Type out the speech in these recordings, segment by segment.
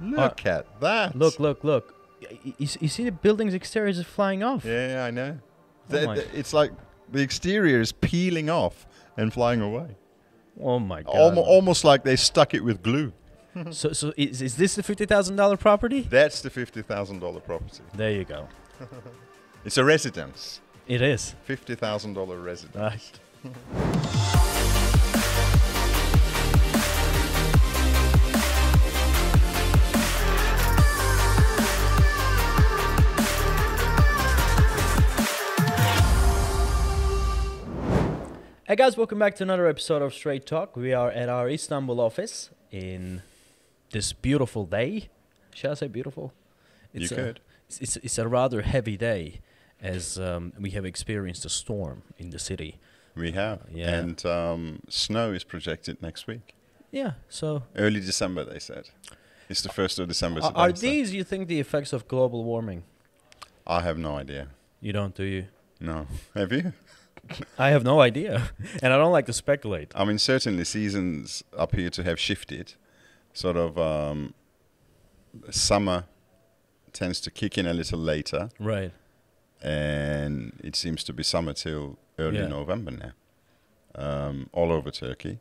Look at that. Look, look, look. You, you see the building's exterior is flying off. Yeah, I know. Oh The- the- it's like the exterior is peeling off and flying away. Oh my god. Almo- almost like they stuck it with glue. so, so is, is this the fifty thousand dollar property? That's the fifty thousand dollar property. There you go. It's a residence. It is. Fifty thousand dollar residence. Right. Hey guys, welcome back to another episode of Straight Talk. We are at our Istanbul office in this beautiful day. Shall I say beautiful? You a- could. it's, it's, it's a rather heavy day as um, we have experienced a storm in the city. We have. Yeah. And um, snow is projected next week. Yeah, so Early December, they said. It's the first of December. are, today, are so these, you think, the effects of global warming? I have no idea. You don't, do you? No. Have you? I have no idea, and I don't like to speculate. I mean, certainly seasons appear to have shifted. Sort of um, summer tends to kick in a little later, Right. and it seems to be summer till early Yeah. November now, um, all over Turkey.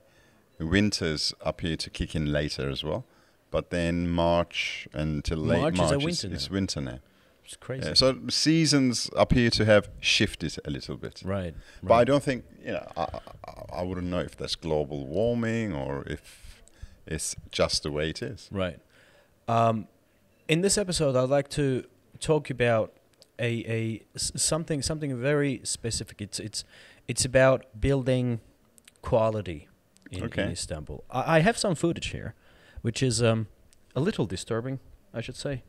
Winters appear to kick in later as well, but then March until late March is March, is, winter it's now. winter now. It's crazy. Yeah, so seasons appear to have shifted a little bit. right. But I don't think you know. I, I, I wouldn't know if that's global warming or if it's just the way it is. Right. Um, in this episode, I'd like to talk about a, a something something very specific. It's it's it's about building quality in, in Istanbul. I, I have some footage here, which is um, a little disturbing, I should say,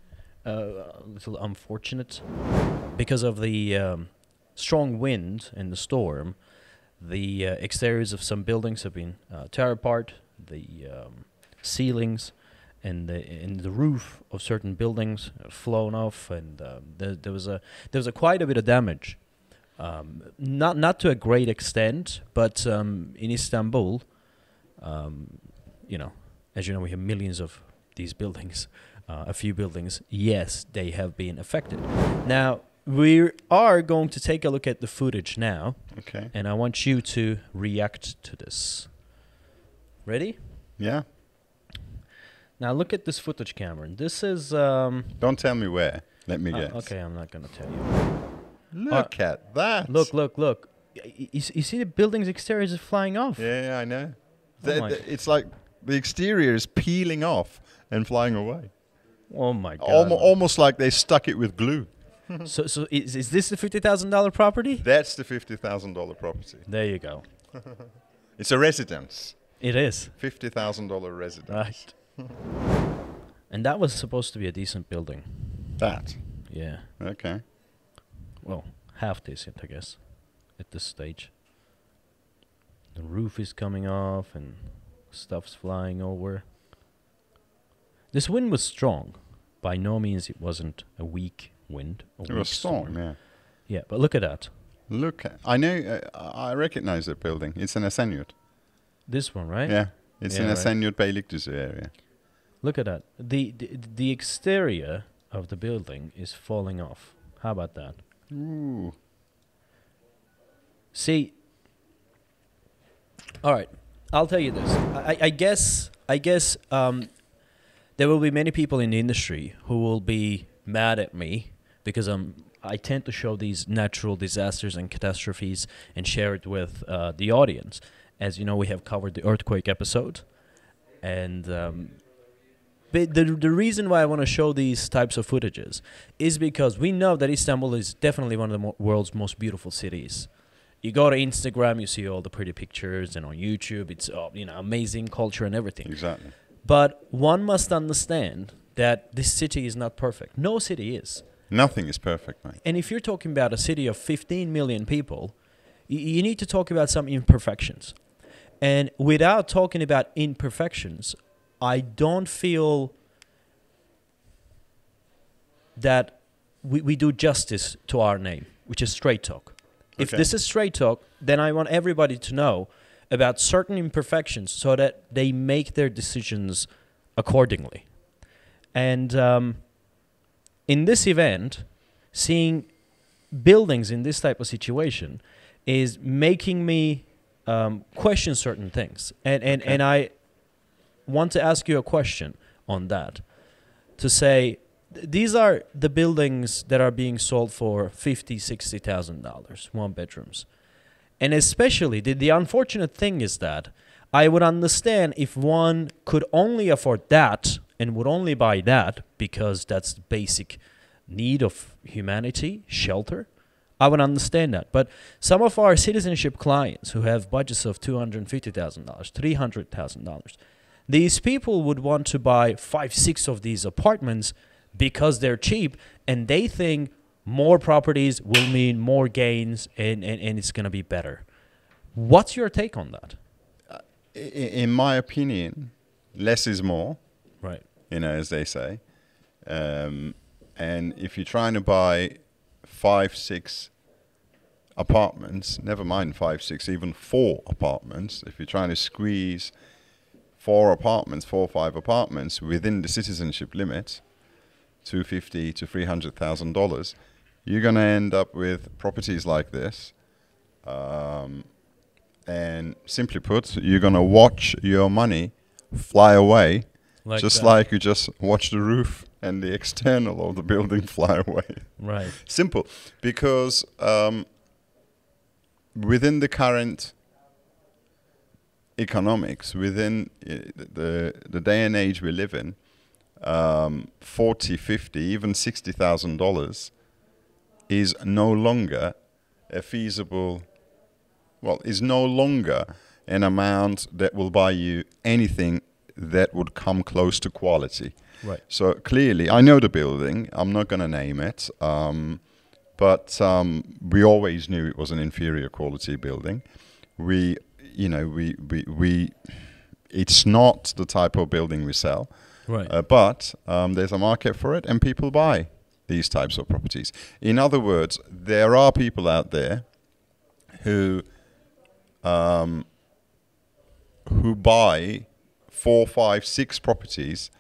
uh, a little unfortunate, because of the um, strong wind and the storm. The uh, exteriors of some buildings have been uh, torn apart. The um, ceilings and the and the roof of certain buildings have flown off, and um, there, there was a there was a quite a bit of damage. Um, not not to a great extent, but um, in Istanbul, um, you know, as you know, we have millions of these buildings. Uh, a few buildings, yes, they have been affected. Now we are going to take a look at the footage now, Okay. and I want you to react to this. Ready? Yeah. Now look at this footage, Cameron. This is um. Don't tell me where. Let me uh, guess. okay, I'm not gonna tell you. Look at that. Look, look, look. You, you see the building's exterior is flying off. Yeah, I know. Oh The- the- it's like the exterior is peeling off and flying away. Oh my god. Almo- almost like they stuck it with glue. so, so is, is this the fifty thousand dollar property? That's the fifty thousand dollar property. There you go. It's a residence. It is Fifty thousand dollar residence. right. and that was supposed to be a decent building. That. Yeah. Okay. Well, half decent, I guess, at this stage. The roof is coming off and stuff's flying over. This wind was strong. By no means it wasn't a weak wind. A It weak was strong. Yeah. Yeah, but look at that. Look, at, I know, uh, I recognize that building. It's an Esenyurt. This one, right? Yeah, it's Yeah, in right. Esenyurt Beylikdüzü area. Look at that. The, the the exterior of the building is falling off. How about that? Ooh. See, all right, I'll tell you this. I- I guess I guess um, there will be many people in the industry who will be mad at me because um, I tend to show these natural disasters and catastrophes and share it with uh, the audience. As you know, we have covered the earthquake episode, and um, the the reason why I want to show these types of footages is because we know that Istanbul is definitely one of the mo- world's most beautiful cities. You go to Instagram, you see all the pretty pictures, and on YouTube, it's uh, you know amazing culture and everything. Exactly. But one must understand that this city is not perfect. No city is. Nothing is perfect, mate. And if you're talking about a city of 15 million people, you need to talk about some imperfections. And without talking about imperfections, I don't feel that we, we do justice to our name, which is Straight Talk. If this is Straight Talk, then I want everybody to know about certain imperfections so that they make their decisions accordingly. And um, in this event, seeing buildings in this type of situation is making me um, question certain things. And, and, Okay. and I want to ask you a question on that to say these are the buildings that are being sold for fifty, sixty thousand dollars, one bedrooms. And especially the, the unfortunate thing is that I would understand if one could only afford that and would only buy that because that's the basic need of humanity, shelter. I would understand that. But some of our citizenship clients who have budgets of $250,000, $300,000, these people would want to buy five, six of these apartments because they're cheap and they think more properties will mean more gains and, and, and it's going to be better. What's your take on that? I- in my opinion, less is more. Right. you know, as they say. Um, and if you're trying to buy five, six apartments, never mind five, six, even four apartments, if you're trying to squeeze four apartments, four or five apartments within the citizenship limit, two fifty to three hundred thousand dollars, you're going to end up with properties like this. Um, and simply put, you're going to watch your money fly away Like just that. like you just watch the roof and the external of the building fly away. Right. Simple, because um, within the current economics, within uh, the the day and age we live in, um, 40, 50, even sixty thousand dollars is no longer a feasible. Well, is no longer an amount that will buy you anything that would come close to quality. Right. So clearly, I know the building. I'm not going to name it, um, but um, we always knew it was an inferior quality building. We, you know, we we, we it's not the type of building we sell, Right. uh, but um, there's a market for it, and people buy these types of properties. In other words, there are people out there who um, who buy four, five, six properties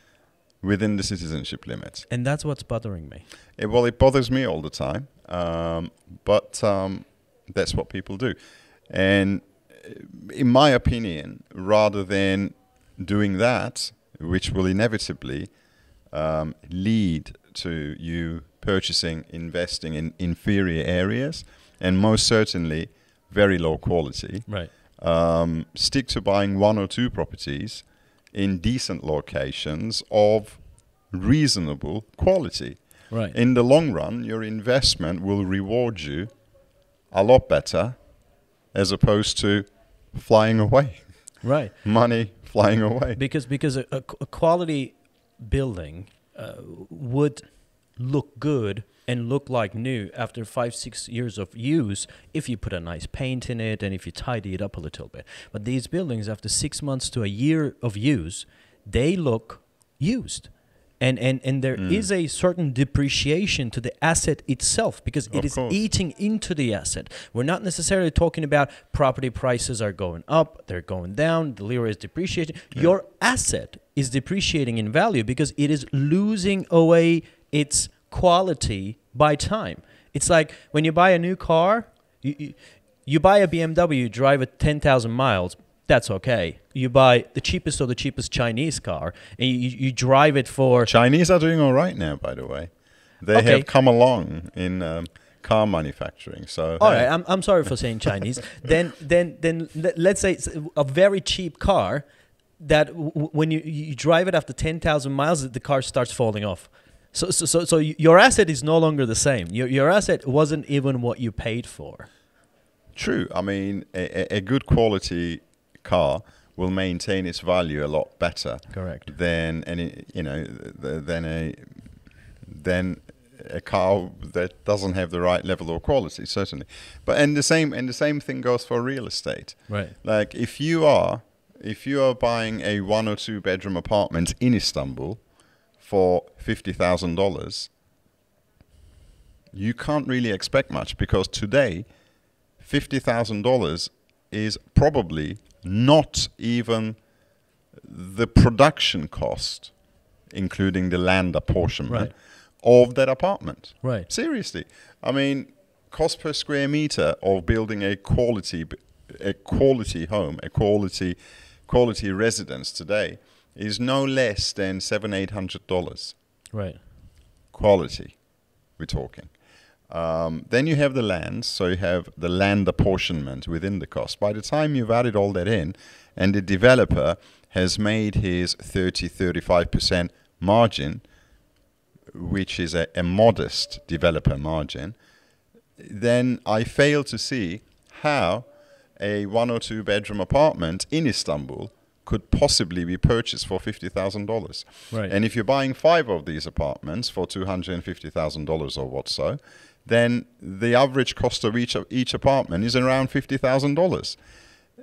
within the citizenship limits. and that's what's bothering me. It, well, it bothers me all the time, um, but um, that's what people do. And uh, in my opinion, rather than doing that, which will inevitably um, lead to you purchasing, investing in inferior areas, and most certainly very low quality, Right. um, stick to buying one or two properties in decent locations of reasonable quality. Right. In the long run, your investment will reward you a lot better as opposed to flying away. right. Money flying away. Because because a, a, a quality building uh, would look good and look like new after five six years of use if you put a nice paint in it and if you tidy it up a little bit. But these buildings after six months to a year of use, they look used. And, and, and there is Mm. a certain depreciation to the asset itself because it Of is course. eating into the asset. We're not necessarily talking about property prices are going up, they're going down, the lira is depreciating. Your asset is depreciating in value because it is losing away its quality by time. It's like when you buy a new car, you, you, you buy a BMW, you drive it 10,000 miles, that's okay. You buy the cheapest of the cheapest Chinese car and you, you drive it for Chinese are doing all right now, by the way. They Okay. have come along in um, car manufacturing. So All hey, right, I'm, I'm sorry for saying Chinese. then then then let- let's say it's a very cheap car that w- when you, you drive it after 10,000 miles the car starts falling off. So so so, so your asset is no longer the same. Your your asset wasn't even what you paid for. True. I mean, a, a- a good quality car will maintain its value a lot better Correct. than any, you know, than a than a car that doesn't have the right level of quality. Certainly, but and the same and the same thing goes for real estate. Right. Like if you are if you are buying a one or two bedroom apartment in Istanbul for fifty thousand dollars, you can't really expect much because today fifty thousand dollars is probably not even the production cost including the land apportionment Right. of that apartment. Right. Seriously, I mean, cost per square meter of building a quality, a quality home, a quality, quality residence today is no less than seven, eight hundred dollars. Right. Quality, we're talking. Um, then you have the lands, so you have the land apportionment within the cost. By the time you've added all that in, and the developer has made his 30 35% margin, which is a, a modest developer margin, then I fail to see how a one or two bedroom apartment in Istanbul could possibly be purchased for $50,000. Right. And if you're buying five of these apartments for $250,000 or what so, then the average cost of each, each apartment is around $50,000.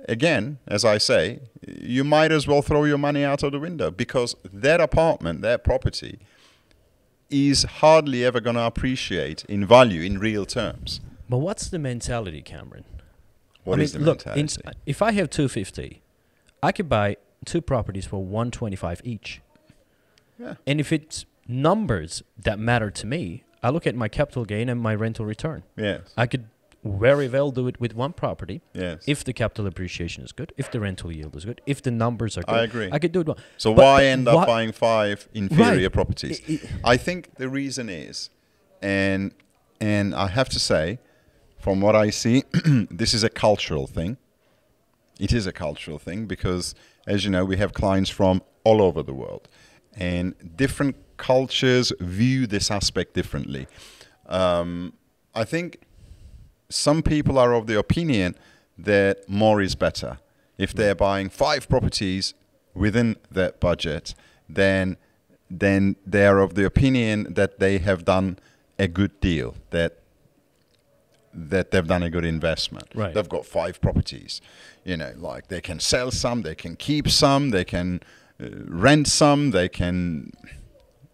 Again, as I say, you might as well throw your money out of the window because that apartment, that property, is hardly ever going to appreciate in value in real terms. But what's the mentality, Cameron? What I mean, the look, mentality? in- if I have 250, I could buy two properties for 125 each. yeah. And if it's numbers that matter to me, I look at my capital gain and my rental return. Yes. I could very well do it with one property Yes. if the capital appreciation is good, if the rental yield is good, if the numbers are good. I agree. I could do it one. so but- why end up why- buying five inferior Right. properties? I think the reason is, and and I have to say, from what I see, this is a cultural thing. It is a cultural thing because, as you know, we have clients from all over the world, and different cultures view this aspect differently. Um, I think some people are of the opinion that more is better. If they're buying five properties within that budget, then then they are of the opinion that they have done a good deal, that that they've done a good investment. Right. They've got five properties. You know, like they can sell some, they can keep some, they can uh, rent some, they can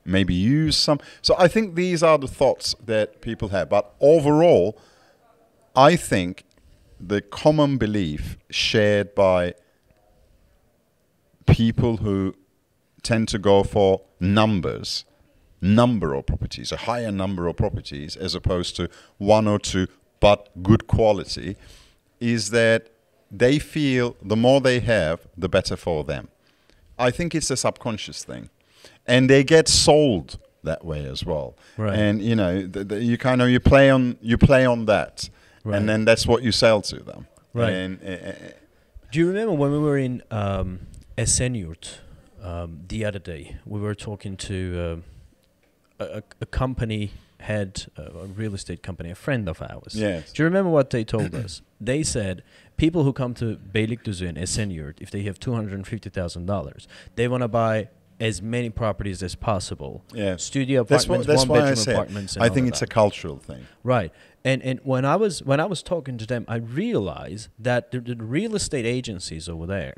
maybe use some. So I think these are the thoughts that people have. But overall, I think the common belief shared by people who tend to go for numbers, number of properties, a higher number of properties, as opposed to one or two but good quality, is that they feel the more they have, the better for them. I think it's a subconscious thing, and they get sold that way as well. Right. And you know, the, the, you kind of you play on you play on that, Right. and then that's what you sell to them. Right. And, uh, uh, Do you remember when we were in um, Esenyurt um, the other day? We were talking to um a, a, a company head, uh, a real estate company, a friend of ours. yes. Do you remember what they told us? They said people who come to Beylikdüzü and Esenyurt, if they have two hundred and fifty thousand dollars, they want to buy as many properties as possible. Yes. Studio apartments, That's what- apartments, that's one why I bedroom said, apartments. And I think it's that. a cultural thing. Right. And and when I was when I was talking to them, I realized that the, the real estate agencies over there,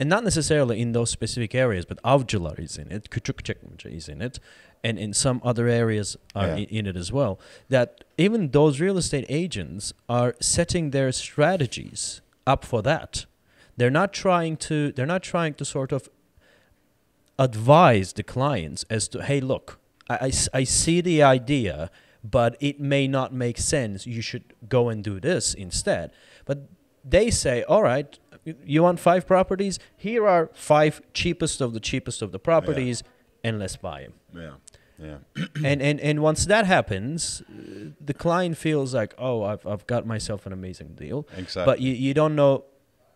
and not necessarily in those specific areas, but Avcılar is in it, Küçükçekmece is in it, and in some other areas are Yeah. in, in it as well. That even those real estate agents are setting their strategies up for that. They're not trying to. They're not trying to sort of advise the clients as to, hey, look, I I see the idea, but it may not make sense. You should go and do this instead. But they say, all right, you want five properties? Here are five cheapest of the cheapest of the properties, and let's buy them. Yeah. Yeah. and, and and once that happens, the client feels like, oh, I've, I've got myself an amazing deal. Exactly. But you, you don't know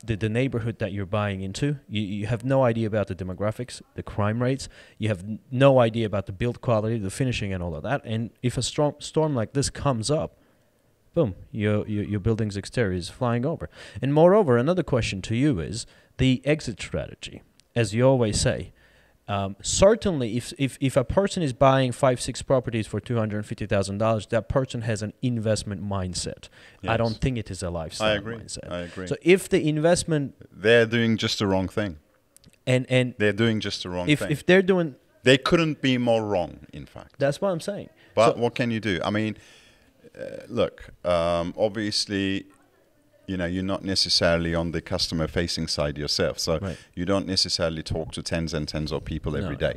the, the neighborhood that you're buying into. You, you have no idea about the demographics, the crime rates. You have no idea about the build quality, the finishing, and all of that. And if a storm, storm like this comes up, boom, your, your, your building's exterior is flying over. And moreover, another question to you is the exit strategy. As you always say, um, certainly, if, if, if a person is buying five, six properties for $250,000, that person has an investment mindset. I don't think it is a lifestyle I agree. mindset. I agree. So if the investment they're doing just the wrong thing. and and They're doing just the wrong if thing. if they're doing they couldn't be more wrong, in fact. that's what I'm saying. But So- what can you do? I mean, uh, look, um, obviously, you know, you're not necessarily on the customer facing side yourself. So Right. you don't necessarily talk to tens and tens of people every No. day.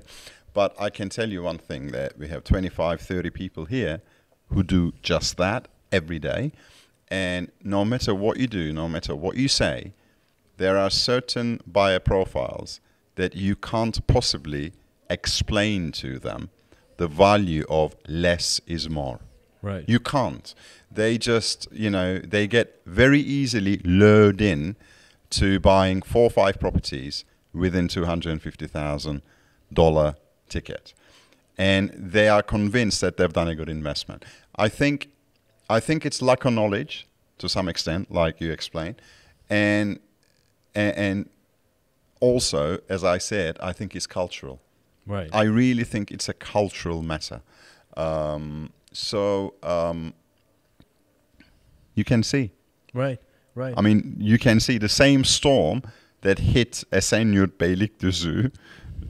But I can tell you one thing that we have 25, 30 people here who do just that every day. And no matter what you do, no matter what you say, there are certain buyer profiles that you can't possibly explain to them the value of less is more. Right. You can't. They just, you know, they get very easily lured in to buying four or five properties within two hundred and fifty thousand dollar ticket, and they are convinced that they've done a good investment. I think, I think it's lack of knowledge to some extent, like you explained, and and, and also, as I said, I think it's cultural. right. I really think it's a cultural matter. Um, so um, you can see. right. Right. I mean, you can see the same storm that hit Esenyurt, Beylikdüzü,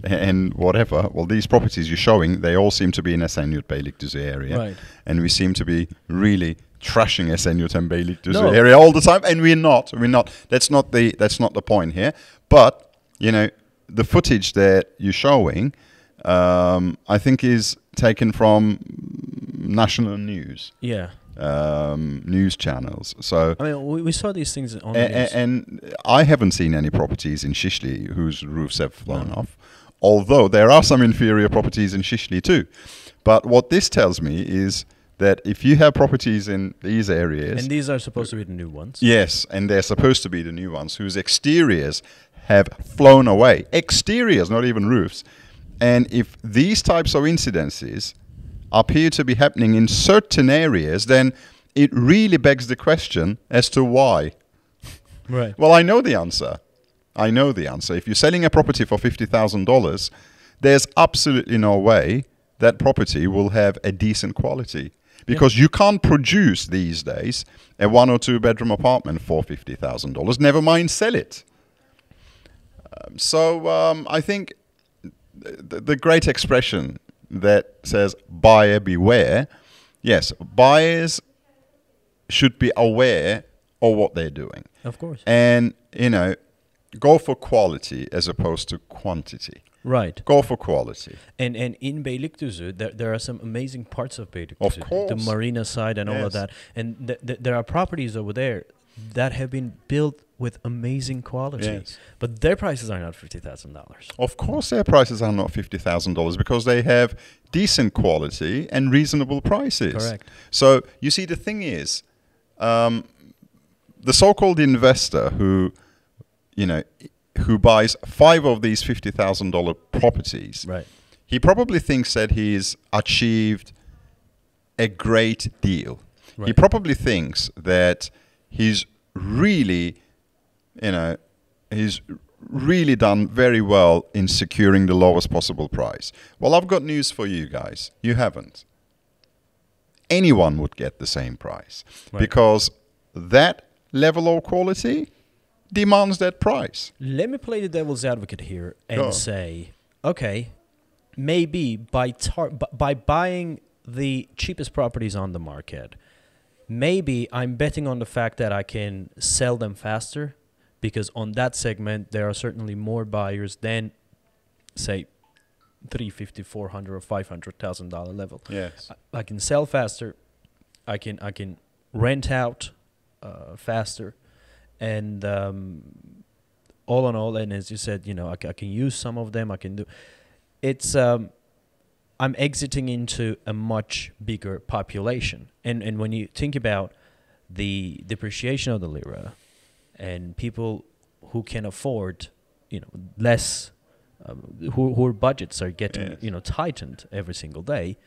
and whatever. Well, these properties you're showing, they all seem to be in Esenyurt, Beylikdüzü area, Right. and we seem to be really trashing Esenyurt and Beylikdüzü No. area all the time, and we're not. We're not. That's not the. That's not the point here. But you know, the footage that you're showing, um, I think, is taken from national news yeah. um, news channels. So I mean, we, we saw these things on a- the news. and I haven't seen any properties in Shishli whose roofs have flown off, although there are some inferior properties in Shishli too. But what this tells me is that if you have properties in these areas, and these are supposed to be the new ones. yes, and they're supposed to be the new ones whose exteriors have flown away, exteriors, not even roofs. And if these types of incidences appear to be happening in certain areas, then it really begs the question as to why. Right. Well, I know the answer. I know the answer. If you're selling a property for $50,000, there's absolutely no way that property will have a decent quality. Because you can't produce these days a one or two bedroom apartment for $50,000, never mind sell it. Um, so um, I think the, the great expression that says buyer beware, yes, buyers should be aware of what they're doing Of course. and you know go for quality as opposed to quantity Right. go for quality And and in Beylikdüzü, uh, there, there are some amazing parts of Beylikdüzü. Uh, the course. marina side and all of that. And th- th- there are properties over there that have been built with amazing quality. Yes. But their prices are not $50,000. of course their prices are not $50000 because they have decent quality and reasonable prices Correct. so you see the thing is um, the so-called investor who you know who buys five of these $50000 properties Right. he probably thinks that he's achieved a great deal. He probably thinks that he's really, you know, he's really done very well in securing the lowest possible price. Well, I've got news for you guys. You haven't. Anyone would get the same price Right. because that level of quality demands that price. Let me play the devil's advocate here and say, okay, maybe by tar- by buying the cheapest properties on the market, maybe I'm betting on the fact that I can sell them faster because on that segment there are certainly more buyers than say 350 400 or 500,000 dollar level. Yes. I, I can sell faster. I can I can rent out uh, faster, and um, all in all, and as you said, you know, I, I can use some of them. I can do. It's um, I'm exiting into a much bigger population, and and when you think about the depreciation of the lira, and people who can afford, you know, less, um, who who budgets are getting Yes. you know tightened every single day,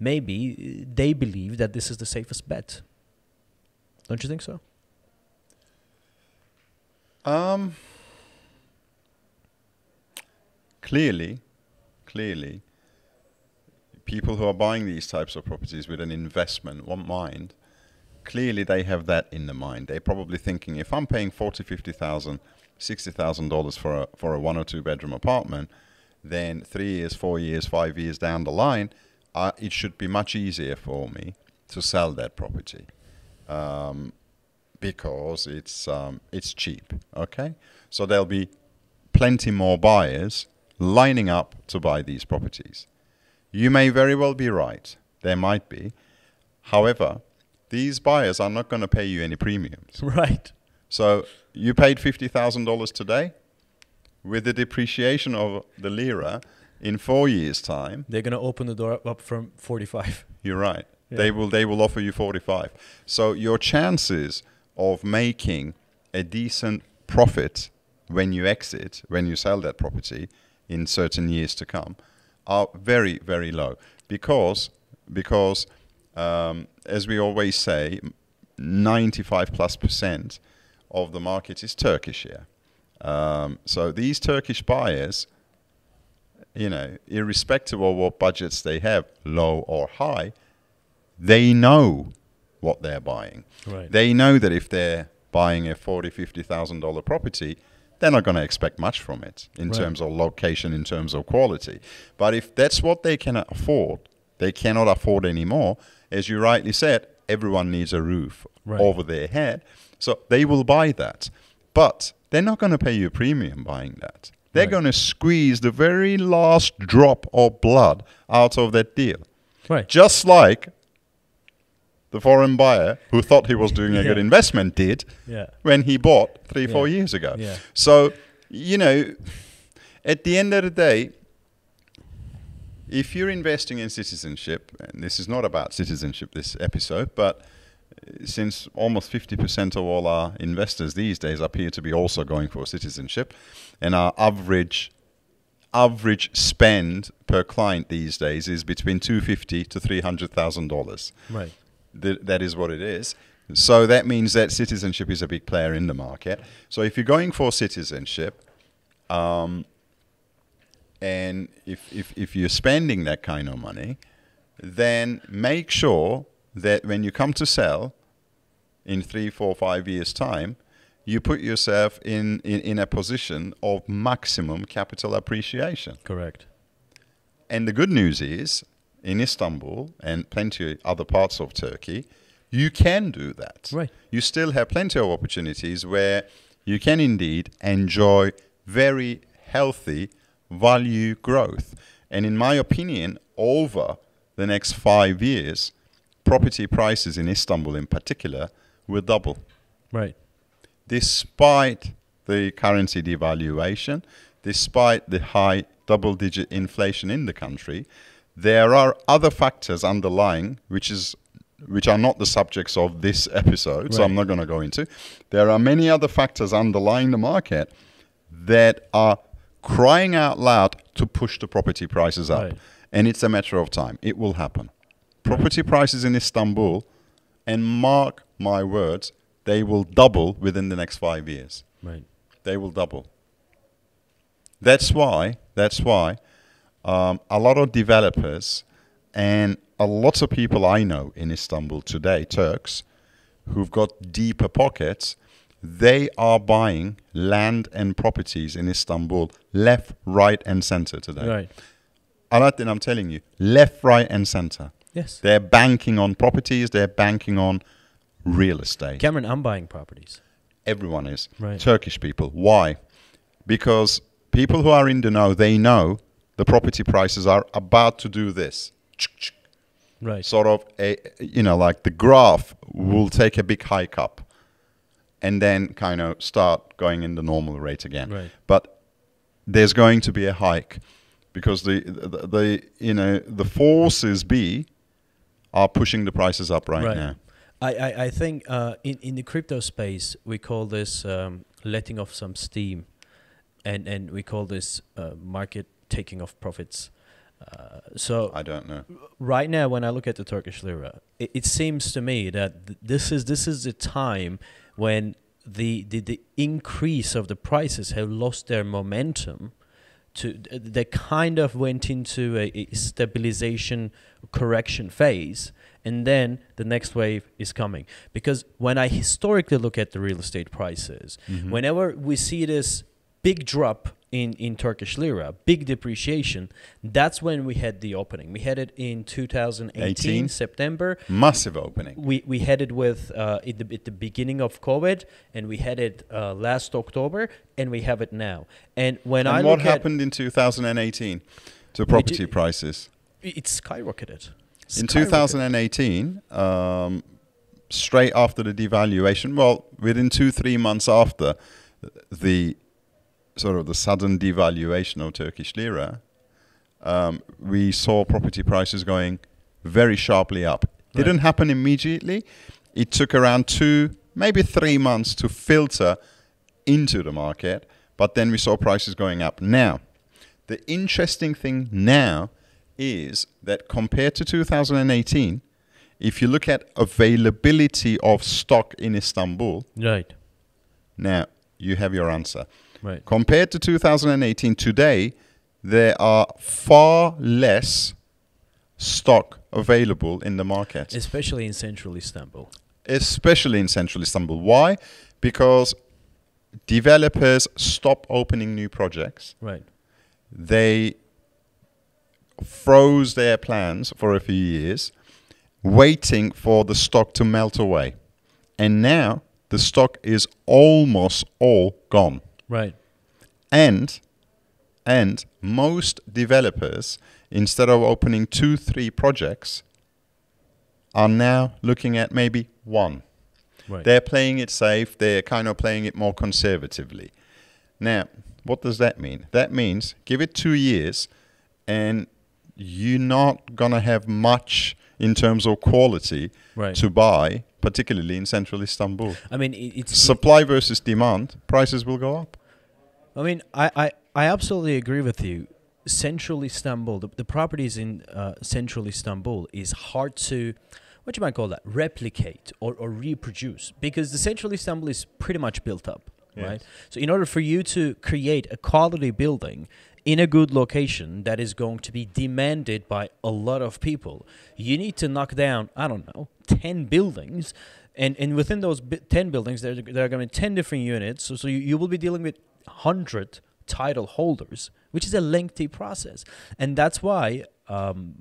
maybe they believe that this is the safest bet. Don't you think so? Um, clearly, clearly, people who are buying these types of properties with an investment, one mind, clearly they have that in the mind. They're probably thinking, if I'm paying forty, fifty thousand, sixty thousand dollars for a for a one or two bedroom apartment, then three years, four years, five years down the line, it should be much easier for me to sell that property. Um, because it's um, it's cheap. Okay, so there'll be plenty more buyers lining up to buy these properties. You may very well be right. There might be. However, these buyers are not going to pay you any premiums. Right. So you paid fifty thousand dollars today. With the depreciation of the lira, in four years' time, They're gonna open the door up from 45. you're right. Yeah. They will they will offer you forty five. So your chances of making a decent profit when you exit, when you sell that property in certain years to come, are very very low because because um, as we always say, ninety five plus percent of the market is Turkish here. Um, so these Turkish buyers, you know, irrespective of what budgets they have, low or high, they know what they're buying. Right. They know that if they're buying a forty, fifty thousand dollar property, they're not going to expect much from it in Right. terms of location, in terms of quality. But if that's what they can afford, they cannot afford anymore. As you rightly said, everyone needs a roof Right. over their head, so they will buy that. But they're not going to pay you a premium buying that. They're Right. going to squeeze the very last drop of blood out of that deal. right. Just like the foreign buyer who thought he was doing a good investment did Yeah. when he bought three, four years ago. Yeah. So, you know, at the end of the day, if you're investing in citizenship, and this is not about citizenship this episode, but uh, since almost 50% of all our investors these days appear to be also going for citizenship, and our average average spend per client these days is between 250 to 300,000 dollars. Right. Th- that is what it is. So that means that citizenship is a big player in the market. So if you're going for citizenship, um, and if, if, if you're spending that kind of money, then make sure that when you come to sell in three, four, five years' time, you put yourself in, in, in a position of maximum capital appreciation. Correct. And the good news is, in Istanbul and plenty of other parts of Turkey, you can do that. Right. You still have plenty of opportunities where you can indeed enjoy very healthy value growth. And in my opinion, over the next five years, property prices in Istanbul in particular will double Right. despite the currency devaluation, despite the high double digit inflation in the country, there are other factors underlying which is which are not the subjects of this episode, so I'm not going to go into. There are many other factors underlying the market that are crying out loud to push the property prices up. Right. And it's a matter of time. It will happen. Property prices in Istanbul, and mark my words, they will double within the next five years. Right. They will double. That's why. That's why um, a lot of developers and a lot of people I know in Istanbul today, Turks, who've got deeper pockets, they are buying land and properties in Istanbul left, right, and center today. Right. Aladdin, I'm telling you, left, right, and center. Yes. They're banking on properties. They're banking on real estate. Cameron, I'm buying properties. Everyone is. Right. Turkish people. Why? Because people who are in the know, they know the property prices are about to do this. Right. Sort of a, you know, like the graph will take a big hike up and then kind of start going in the normal rate again. Right. But there's going to be a hike because the, the, the you know, the forces B are pushing the prices up right, Right. now. I, I, I think uh, in, in the crypto space, we call this um, letting off some steam. And, and we call this uh, market taking off profits. Uh, so I don't know. right now when I look at the Turkish lira, it, it seems to me that th- this is this is the time when the, the the increase of the prices have lost their momentum. To they kind of went into a, a stabilization correction phase, and then the next wave is coming. Because when I historically look at the real estate prices, Mm-hmm. whenever we see this big drop in, in Turkish lira, big depreciation, that's when we had the opening. We had it in 2018, 18? September. Massive opening. We, we had it with uh, at, the, at the beginning of COVID, and we had it uh, last October, and we have it now. And when I And what look at happened in 2018 to property prices? I- It's skyrocketed. In 2018, um, straight after the devaluation, well, within two, three months after the sort of the sudden devaluation of Turkish lira, um, we saw property prices going very sharply up. Right. Didn't happen immediately. It took around two, maybe three months to filter into the market, but then we saw prices going up. Now, the interesting thing now is that compared to 2018, if you look at availability of stock in Istanbul, Right. now you have your answer. Right. Compared to 2018, today there are far less stock available in the market, Especially in central Istanbul. especially in central Istanbul. Why? Because developers stop opening new projects. Right. They froze their plans for a few years, waiting for the stock to melt away. And now the stock is almost all gone. Right. And and most developers, instead of opening two, three projects, are now looking at maybe one. Right. They're playing it safe. They're kind of playing it more conservatively. Now, what does that mean? That means give it two years, and you're not gonna have much in terms of quality Right. to buy, particularly in central Istanbul. I mean, it's Supply versus demand, prices will go up. I mean, I, I, I absolutely agree with you. Central Istanbul, the, the properties in uh, central Istanbul is hard to, what you might call that, replicate or, or reproduce because the central Istanbul is pretty much built up, Yes. right? So, in order for you to create a quality building in a good location that is going to be demanded by a lot of people, you need to knock down, I don't know, 10 buildings. And, and within those bi- 10 buildings, there, there are going to be 10 different units. So, so you, you will be dealing with 100 title holders, which is a lengthy process. And that's why um,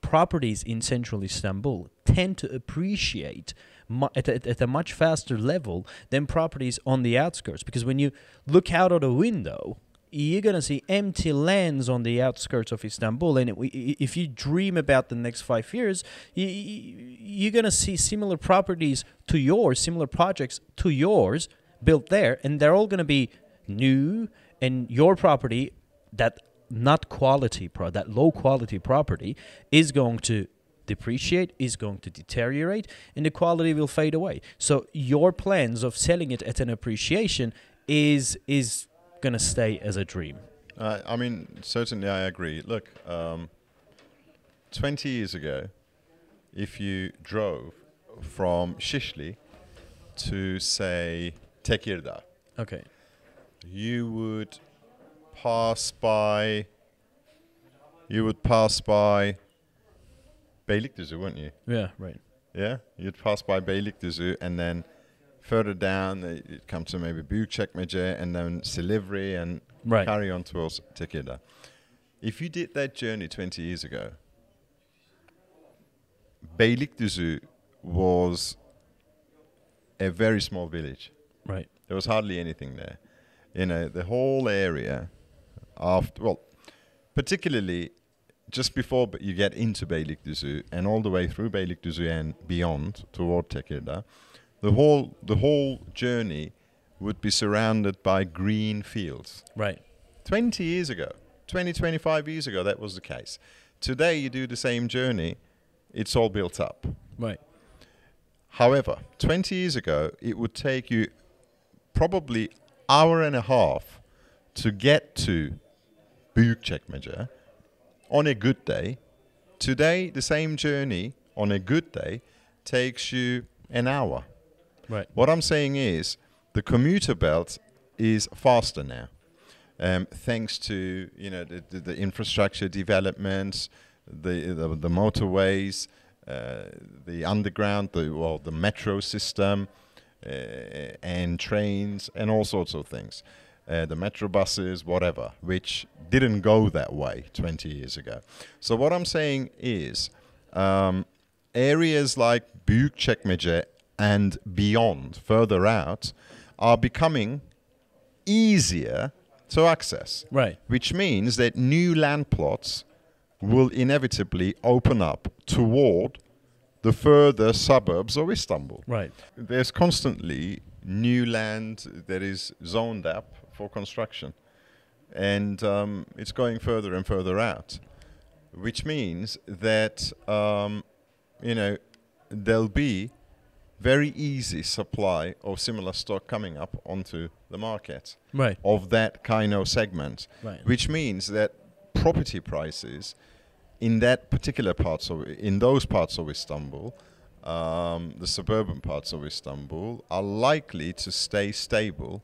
properties in central Istanbul tend to appreciate mu- at, a, at a much faster level than properties on the outskirts. Because when you look out of the window, you're going to see empty lands on the outskirts of Istanbul. And if you dream about the next five years, you're going to see similar properties to yours, similar projects to yours built there. And they're all going to be new and your property that not quality pro that low quality property is going to depreciate is going to deteriorate and the quality will fade away. So your plans of selling it at an appreciation is is going to stay as a dream. Uh, I mean, certainly I agree. Look, um, 20 years ago, if you drove from Shishli to, say, Tekirdağ, okay you would pass by, you would pass by Beylikdüzü, wouldn't you? yeah right Yeah, you'd pass by Beylikdüzü and then further down you'd come to maybe Büyükçekmece and then Silivri and Right. carry on towards Tekirdağ. If you did that journey 20 years ago, Beylikdüzü was a very small village. right There was hardly anything there. You know, the whole area after well, particularly just before b- you get into Beylikdüzü and all the way through Beylikdüzü and beyond toward Tekirdağ, the whole the whole journey would be surrounded by green fields. right 20 years ago, 20, 25 years ago, that was the case. Today, you do the same journey, it's all built up. right However, 20 years ago, it would take you probably hour and a half to get to Büyükçekmece on a good day. Today, the same journey on a good day takes you an hour. right What I'm saying is the commuter belt is faster now, um, thanks to you know the, the, the infrastructure developments, the the, the motorways, uh, the underground, the well the metro system, and trains and all sorts of things, uh, the metro buses, whatever, which didn't go that way 20 years ago. So what I'm saying is. Um, areas like Büyükçekmece and beyond, further out, are becoming easier to access, right which means that new land plots will inevitably open up toward the further suburbs of Istanbul. Right. There's constantly new land that is zoned up for construction, and um, it's going further and further out, which means that um, you know there'll be very easy supply of similar stock coming up onto the market Right. of that kind of segment, Right. which means that property prices in that particular parts of in those parts of Istanbul, um, the suburban parts of Istanbul, are likely to stay stable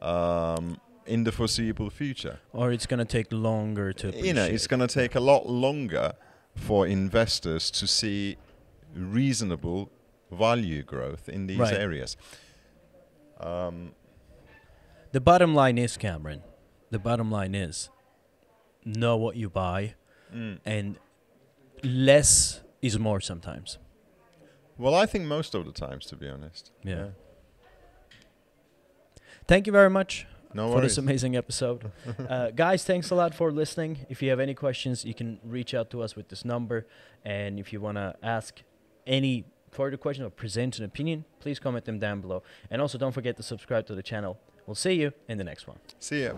um, in the foreseeable future. Or it's gonna take longer to. You know, it's going to take a lot longer for investors to see reasonable value growth in these Right. areas. Um, The bottom line is, Cameron. The bottom line is, know what you buy, mm. and less is more sometimes. Well, I think most of the times, to be honest. Yeah. Thank you very much No for worries. this amazing episode. uh, guys, thanks a lot for listening. If you have any questions, you can reach out to us with this number. And if you want to ask any further question or present an opinion, please comment them down below. And also, don't forget to subscribe to the channel. We'll see you in the next one. See ya.